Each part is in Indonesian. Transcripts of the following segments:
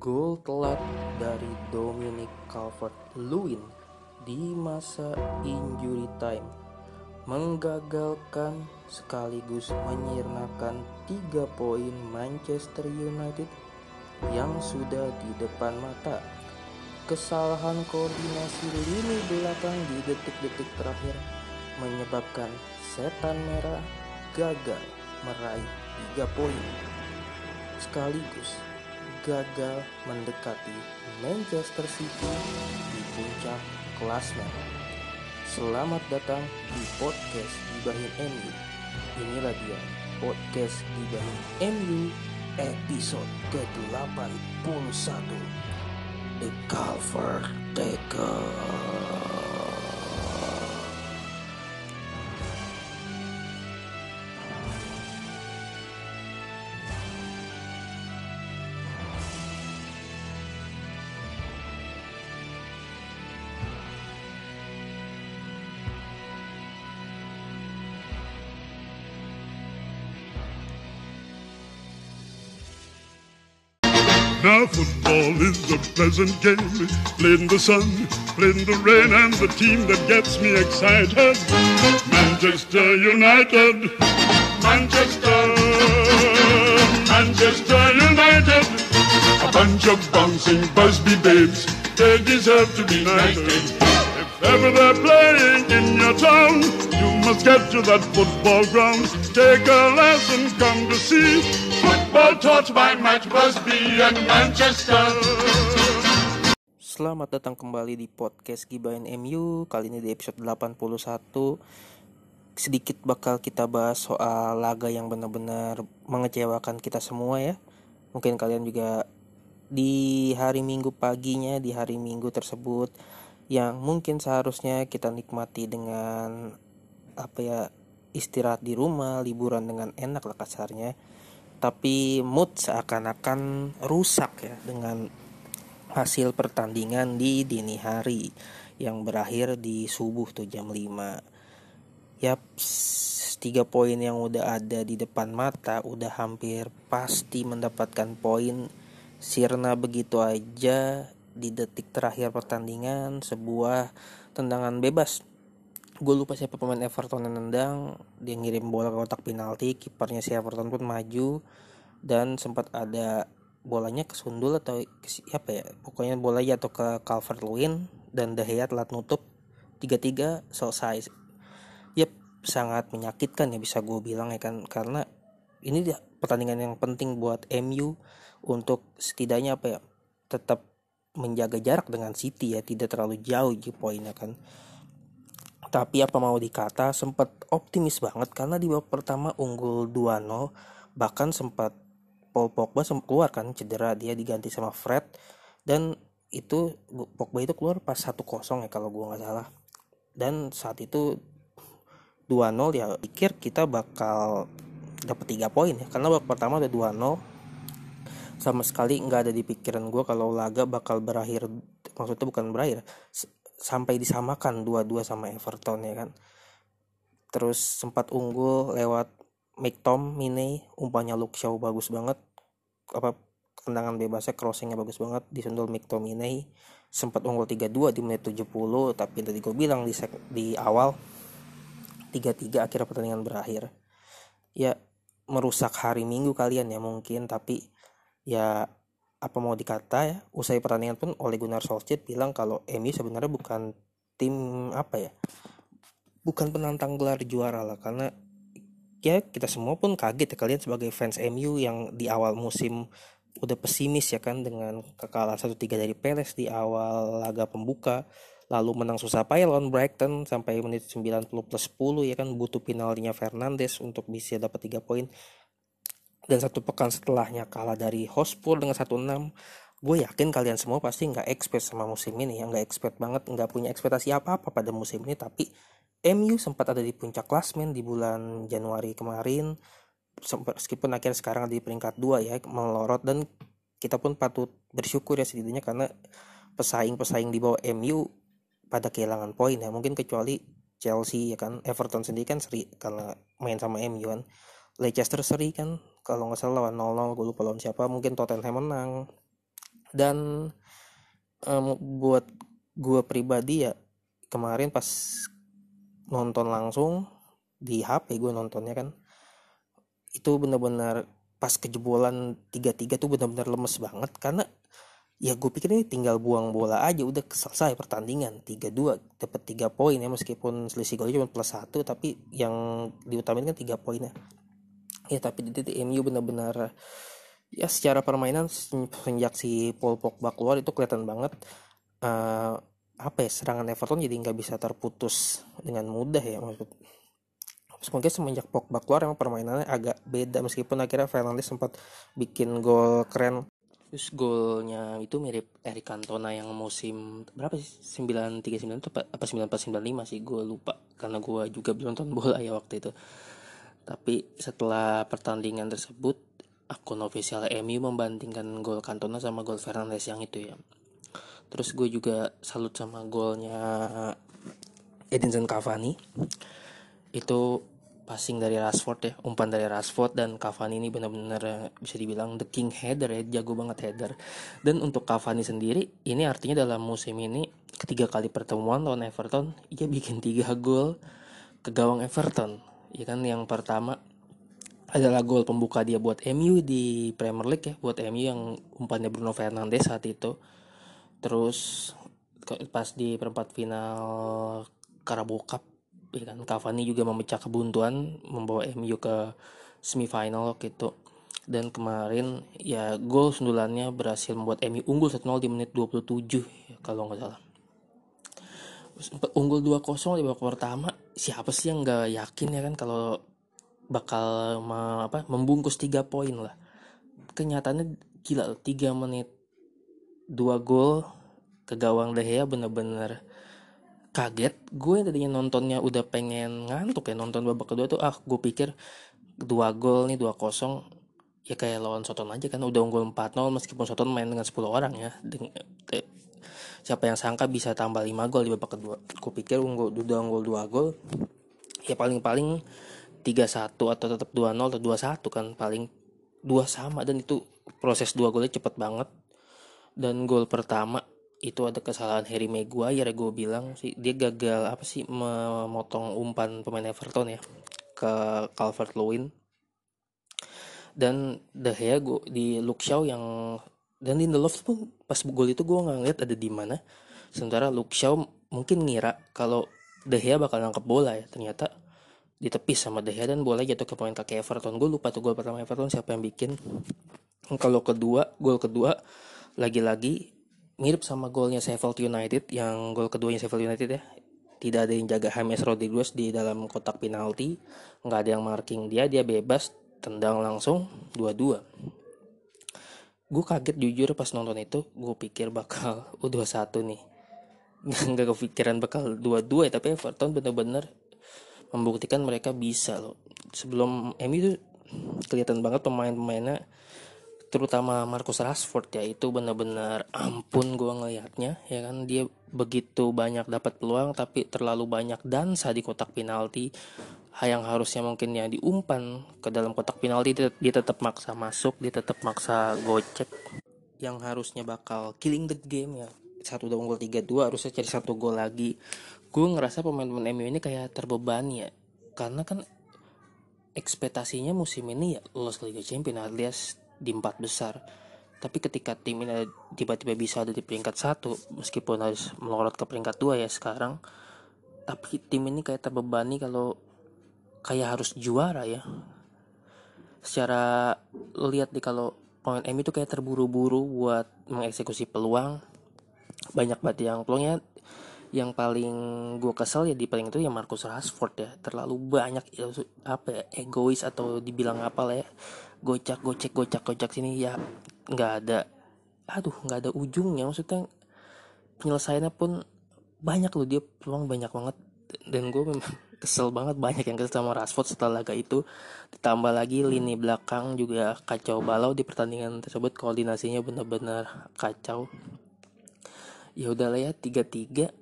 Gol telat dari Dominic Calvert-Lewin di masa injury time menggagalkan sekaligus menyirnakan tiga poin Manchester United yang sudah di depan mata. Kesalahan koordinasi lini belakang di detik-detik terakhir menyebabkan setan merah gagal meraih tiga poin sekaligus gagal mendekati Manchester City di puncak klasmen. Selamat datang di podcast Gibahin MU. Inilah dia podcast Gibahin MU episode ke-81 The Calvert Taker. Now football is a pleasant game, played in the sun, played in the rain, and the team that gets me excited, Manchester United, Manchester, Manchester United, a bunch of bouncing Busby babes, they deserve to be knighted. If ever they're playing in your town, you must get to that football ground, take a lesson, come to see. Football taught by Matt Busby and Manchester. Selamat datang kembali di podcast Gibain MU Kali ini di episode 81 Sedikit bakal kita bahas soal laga yang benar-benar mengecewakan kita semua ya. Mungkin kalian juga di hari minggu paginya, di hari minggu tersebut Yang mungkin seharusnya kita nikmati dengan apa ya istirahat di rumah, liburan dengan enak lah kasarnya tapi mood seakan-akan rusak ya dengan hasil pertandingan di dini hari yang berakhir di subuh tuh jam 5 yap tiga poin yang udah ada di depan mata udah hampir pasti mendapatkan poin. Sirna begitu aja di detik terakhir pertandingan sebuah tendangan bebas gue lupa siapa pemain Everton yang nendang. Dia ngirim bola ke kotak penalti kipernya si Everton pun maju. Dan sempat ada bolanya kesundul atau ke siapa ya pokoknya bola jatuh ke Calvert Lewin dan Gea telat nutup. Tiga-tiga selesai. Yep sangat menyakitkan ya bisa gue bilang ya kan. Karena ini dia pertandingan yang penting buat MU untuk setidaknya apa ya tetap menjaga jarak dengan City ya tidak terlalu jauh di poinnya kan tapi apa mau dikata sempat optimis banget karena di babak pertama unggul 2-0 bahkan sempat Paul Pogba sempat keluar kan cedera dia diganti sama Fred dan itu Pogba itu keluar pas 1-0 ya kalau gua nggak salah. Dan saat itu 2-0 ya pikir kita bakal dapat 3 poin ya karena babak pertama udah 2-0 sama sekali nggak ada di pikiran gue kalau laga bakal berakhir maksudnya bukan berakhir sampai disamakan dua-dua sama Everton ya kan. Terus sempat unggul lewat McTom Mine umpannya Luke Shaw bagus banget. Apa tendangan bebasnya crossingnya bagus banget disundul McTom Mine sempat unggul 3-2 di menit 70 tapi tadi gue bilang di sek, di awal 3-3 akhirnya pertandingan berakhir. Ya merusak hari minggu kalian ya mungkin tapi ya apa mau dikata ya usai pertandingan pun oleh Gunnar Solskjaer bilang kalau MU sebenarnya bukan tim apa ya bukan penantang gelar juara lah. Karena ya kita semua pun kaget ya kalian sebagai fans MU yang di awal musim udah pesimis ya kan dengan kekalahan 1-3 dari Peles di awal laga pembuka lalu menang susah payah lawan Brighton sampai menit 90 plus 10 ya kan butuh penaltinya Fernandes untuk bisa dapat 3 poin dan satu pekan setelahnya kalah dari Hotspur dengan 1-6 gue yakin kalian semua pasti nggak expect sama musim ini ya. Nggak expect banget nggak punya ekspektasi apa-apa pada musim ini. Tapi MU sempat ada di puncak klasmen di bulan Januari kemarin. Meskipun akhirnya sekarang ada di peringkat 2 ya melorot. Dan kita pun patut bersyukur ya setidaknya karena pesaing-pesaing di bawah MU pada kehilangan poin ya. Mungkin kecuali Chelsea ya kan Everton sendiri kan seri karena main sama MU kan Leicester seri kan kalau nggak salah lawan 0-0 gue lupa lawan siapa mungkin Tottenham menang. Dan um, buat gue pribadi ya kemarin pas nonton langsung di HP gue nontonnya kan itu benar-benar pas kejebolan tiga-tiga tuh benar-benar lemes banget karena ya gue pikir ini tinggal buang bola aja udah selesai pertandingan 3-2 dapat 3 poin ya meskipun selisih golnya cuma plus satu tapi yang diutamain kan 3 poinnya ya tapi di titik MU benar-benar ya secara permainan sejak si Paul Pogba keluar itu kelihatan banget uh, apa ya serangan Everton jadi nggak bisa terputus dengan mudah ya maksud mungkin semenjak Pogba keluar emang permainannya agak beda meskipun akhirnya Fernandes sempat bikin gol keren Terus golnya itu mirip Eric Cantona yang musim berapa sih? 939 itu apa, apa 9495 sih gue lupa karena gue juga belum nonton bola ya waktu itu. Tapi setelah pertandingan tersebut akun official MU membandingkan gol Cantona sama gol Fernandes yang itu ya. Terus gue juga salut sama golnya Edinson Cavani. Itu passing dari Rashford ya umpan dari Rashford dan Cavani ini benar-benar bisa dibilang the king header ya jago banget header dan untuk Cavani sendiri ini artinya dalam musim ini ketiga kali pertemuan lawan Everton ia bikin tiga gol ke gawang Everton ya kan yang pertama adalah gol pembuka dia buat MU di Premier League ya buat MU yang umpannya Bruno Fernandes saat itu. Terus pas di perempat final Carabao Cup ya kan Cavani juga memecah kebuntuan membawa MU ke semifinal gitu dan kemarin ya gol sundulannya berhasil membuat MU unggul 1-0 di menit 27 ya, kalau nggak salah unggul 2-0 di babak pertama. Siapa sih yang nggak yakin ya kan kalau bakal ma, apa membungkus 3 poin lah. Kenyataannya gila 3 menit 2 gol ke gawang De Gea bener-bener kaget. Gue yang tadinya nontonnya udah pengen ngantuk ya nonton babak kedua tuh ah gue pikir dua gol nih dua kosong. Ya kayak lawan Soton aja kan udah unggul 4-0 meskipun Soton main dengan 10 orang ya. Eh, siapa yang sangka bisa tambah 5 gol di babak kedua. Gue pikir unggul udah unggul 2 gol ya paling-paling 3-1 atau tetap 2-0 atau 2-1 kan paling dua sama. Dan itu proses dua golnya cepet banget. Dan gol pertama itu ada kesalahan Harry Maguire gue bilang sih. Dia gagal apa sih memotong umpan pemain Everton ya ke Calvert Lewin dan De Gea gue di Luke Shaw yang dan Love pun pas gol itu gue nggak ngeliat ada di mana. Sementara Luke Shaw mungkin ngira kalau De Gea bakal nangkep bola ya. Ternyata ditepis sama De Gea dan bola jatuh ke pemain kaki Everton. Gue lupa tuh gol pertama Everton siapa yang bikin. Kalau kedua gol kedua lagi-lagi mirip sama golnya Sheffield United yang gol keduanya Sheffield United ya. Tidak ada yang jaga James Rodriguez di dalam kotak penalti. Nggak ada yang marking dia dia bebas tendang langsung dua-dua gue kaget jujur pas nonton itu gue pikir bakal udah satu nih. Nggak kepikiran bakal dua-dua ya tapi Everton bener-bener membuktikan mereka bisa loh. Sebelum MU itu kelihatan banget pemain-pemainnya terutama Marcus Rashford ya itu benar-benar ampun gue ngelihatnya ya kan? Dia begitu banyak dapat peluang tapi terlalu banyak dansa di kotak penalti yang harusnya mungkin ya diumpan ke dalam kotak penalti dia, tetap maksa masuk dia tetap maksa gocek yang harusnya bakal killing the game ya. Satu udah unggul tiga dua harusnya cari satu gol lagi. Gue ngerasa pemain-pemain MU ini kayak terbebani ya. Karena kan ekspektasinya musim ini ya lolos Liga Champions alias di empat besar. Tapi ketika tim ini tiba-tiba bisa ada di peringkat satu meskipun harus melorot ke peringkat dua ya sekarang tapi tim ini kayak terbebani kalau kayak harus juara ya. Secara lihat di kalau pemain M itu kayak terburu-buru buat mengeksekusi peluang. Banyak banget yang peluangnya yang paling gue kesel ya di paling itu ya Marcus Rashford ya. Terlalu banyak ya, apa ya egois atau dibilang apa lah ya gocak gocek gocak gocak sini ya nggak ada aduh nggak ada ujungnya. Maksudnya penyelesaiannya pun banyak loh dia peluang banyak banget. Dan gue memang kesel banget banyak yang kesel sama Rashford setelah laga itu. Ditambah lagi lini belakang juga kacau balau di pertandingan tersebut koordinasinya benar-benar kacau. Ya udahlah ya tiga tiga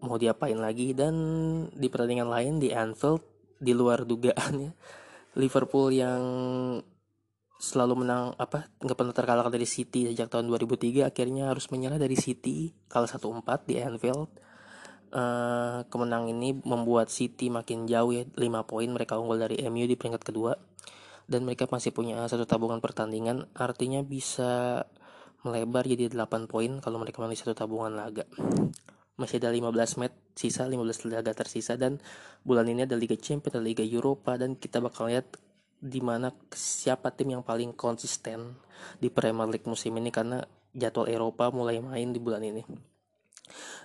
mau diapain lagi? Dan di pertandingan lain di Anfield di luar dugaan ya Liverpool yang selalu menang apa nggak pernah terkalahkan dari City sejak tahun 2003 akhirnya harus menyerah dari City kalah 1-4 di Anfield. Uh, kemenang ini membuat City makin jauh ya 5 poin mereka unggul dari MU di peringkat kedua. Dan mereka masih punya satu tabungan pertandingan artinya bisa melebar jadi 8 poin kalau mereka memiliki satu tabungan laga. Masih ada 15 match sisa 15 laga tersisa dan bulan ini ada Liga Champions, ada Liga Eropa dan kita bakal lihat di mana siapa tim yang paling konsisten di Premier League musim ini karena jadwal Eropa mulai main di bulan ini.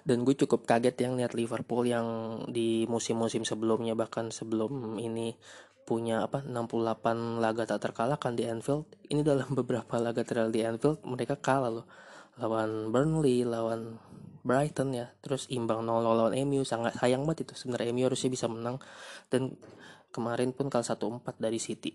Dan gue cukup kaget yang lihat Liverpool yang di musim-musim sebelumnya bahkan sebelum ini punya apa 68 laga tak terkalahkan di Anfield. Ini dalam beberapa laga terakhir di Anfield mereka kalah loh. Lawan Burnley, lawan Brighton ya, terus imbang 0 lawan MU sangat sayang banget itu. Sebenarnya MU harusnya bisa menang dan kemarin pun kalah 1-4 dari City.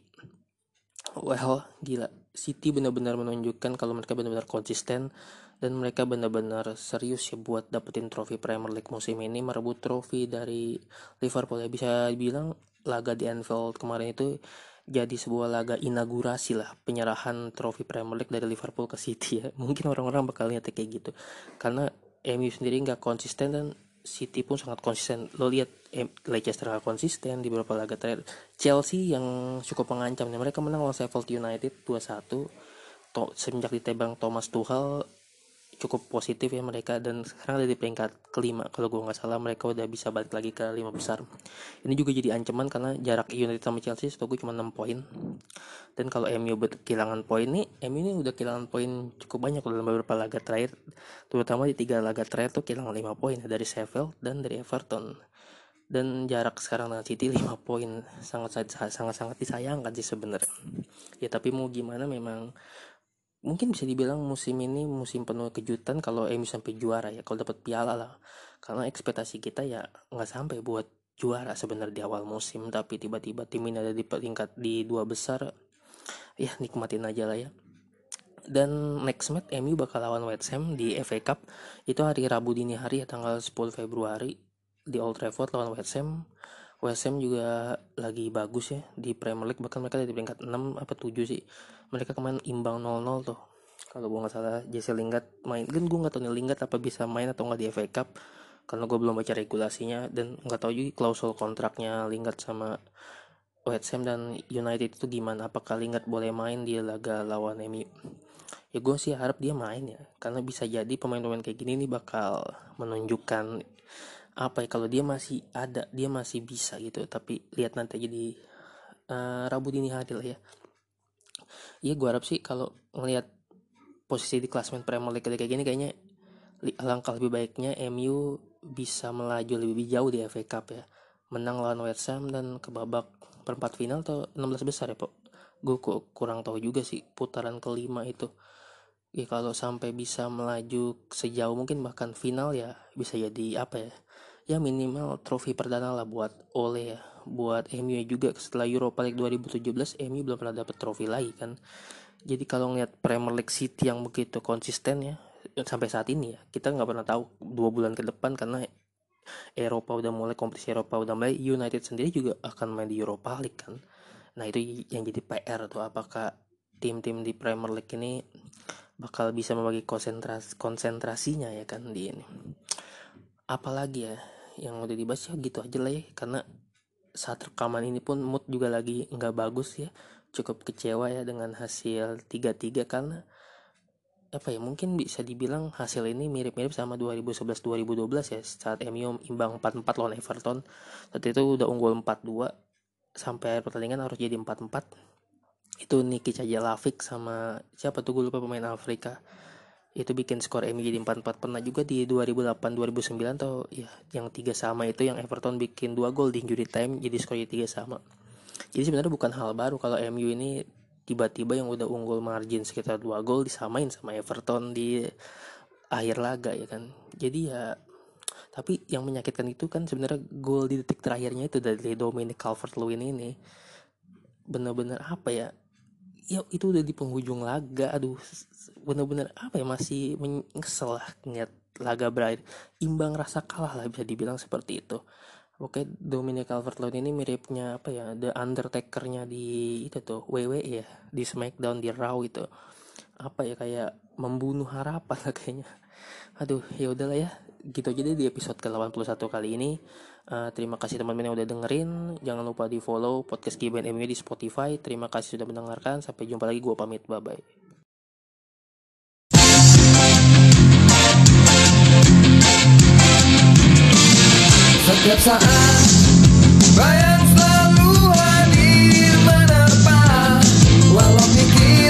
Well gila. City benar-benar menunjukkan kalau mereka benar-benar konsisten dan mereka benar-benar serius ya buat dapetin trofi Premier League musim ini. Merebut trofi dari Liverpool ya. Bisa dibilang laga di Anfield kemarin itu jadi sebuah laga inaugurasi lah penyerahan trofi Premier League dari Liverpool ke City ya. Mungkin orang-orang bakal lihat kayak gitu. Karena MU sendiri nggak konsisten dan City pun sangat konsisten. Lo lihat eh, Leicester konsisten di beberapa laga terakhir. Chelsea yang cukup mengancam. Mereka menang lawan Sheffield United 2-1. To, semenjak ditebang Thomas Tuchel cukup positif ya mereka dan sekarang ada di peringkat kelima. Kalau gue nggak salah mereka udah bisa balik lagi ke lima besar. Ini juga jadi ancaman karena jarak United sama Chelsea setahu gue cuma 6 poin. Dan kalau MU kehilangan poin nih MU ini udah kehilangan poin cukup banyak dalam beberapa laga terakhir. Terutama di tiga laga terakhir tuh kehilangan 5 poin dari Sheffield dan dari Everton. Dan jarak sekarang dengan City 5 poin sangat sangat sangat disayangkan sih sebenarnya. Ya tapi mau gimana memang mungkin bisa dibilang musim ini musim penuh kejutan kalau MU sampai juara ya kalau dapat piala lah. Karena ekspektasi kita ya nggak sampai buat juara sebenarnya di awal musim tapi tiba-tiba tim ini ada di peringkat di dua besar ya nikmatin aja lah ya. Dan next match MU bakal lawan West Ham di FA Cup itu hari Rabu dini hari ya tanggal 10 Februari di Old Trafford lawan West Ham West Ham juga lagi bagus ya di Premier League. Bahkan mereka di peringkat 6 apa 7 sih. Mereka kemarin imbang 0-0 tuh. Kalau gue nggak salah Jesse Lingard main. Kan gue nggak tahu nih Lingard apa bisa main atau nggak di FA Cup. Karena gue belum baca regulasinya dan nggak tahu juga klausul kontraknya Lingard sama West Ham dan United itu gimana. Apakah Lingard boleh main di laga lawan MU ya gue sih harap dia main ya. Karena bisa jadi pemain-pemain kayak gini nih bakal menunjukkan apa ya kalau dia masih ada dia masih bisa gitu. Tapi lihat nanti aja di uh, Rabu dini hari lah ya. Iya gue harap sih kalau ngelihat posisi di klasmen Premier League kayak gini kayaknya langkah lebih baiknya MU bisa melaju lebih jauh di FA Cup ya. Menang lawan West Ham dan ke babak perempat final atau 16 besar ya Pak gue kurang tahu juga sih putaran kelima itu ya kalau sampai bisa melaju sejauh mungkin bahkan final ya bisa jadi apa ya? Ya minimal trofi perdana lah buat Ole ya. Buat MU juga setelah Europa League 2017 MU belum pernah dapat trofi lagi kan. Jadi kalau ngeliat Premier League City yang begitu konsisten ya sampai saat ini ya kita nggak pernah tahu dua bulan ke depan karena Eropa udah mulai kompetisi Eropa udah mulai United sendiri juga akan main di Europa League kan. Nah itu yang jadi PR tuh apakah tim-tim di Premier League ini bakal bisa membagi konsentrasi konsentrasinya ya kan di ini. Apalagi ya yang udah dibahas ya gitu aja lah ya karena saat rekaman ini pun mood juga lagi nggak bagus ya. Cukup kecewa ya dengan hasil 3-3 karena apa ya mungkin bisa dibilang hasil ini mirip-mirip sama 2011-2012 ya saat MU imbang 4-4 lawan Everton. Saat itu udah unggul 4-2 sampai pertandingan harus jadi 4-4 itu Niki Cajalavik sama siapa tuh? Gue lupa pemain Afrika. Itu bikin skor MU jadi 4-4 pernah juga di 2008 2009 atau ya yang tiga sama itu yang Everton bikin dua gol di injury time jadi skornya tiga sama. Jadi sebenarnya bukan hal baru kalau MU ini tiba-tiba yang udah unggul margin sekitar dua gol disamain sama Everton di akhir laga ya kan? Jadi ya tapi yang menyakitkan itu kan sebenarnya gol di detik terakhirnya itu dari Dominic Calvert-Lewin ini. Bener-bener apa ya ya itu udah di penghujung laga aduh bener-bener apa ya masih menyesal lah ngeliat laga berakhir imbang rasa kalah lah bisa dibilang seperti itu Oke, Dominic Calvert-Lewin ini miripnya apa ya? The Undertaker-nya di itu tuh WWE ya, di SmackDown di Raw itu. Apa ya kayak membunuh harapan lah kayaknya. Aduh, ya udahlah ya gitu aja deh di episode ke-81 kali ini. Uh, terima kasih teman-teman yang udah dengerin. Jangan lupa di follow podcast Giben MU di Spotify. Terima kasih sudah mendengarkan. Sampai jumpa lagi. Gue pamit. Bye-bye. Setiap saat bayang selalu hadir menerpa Walau pikir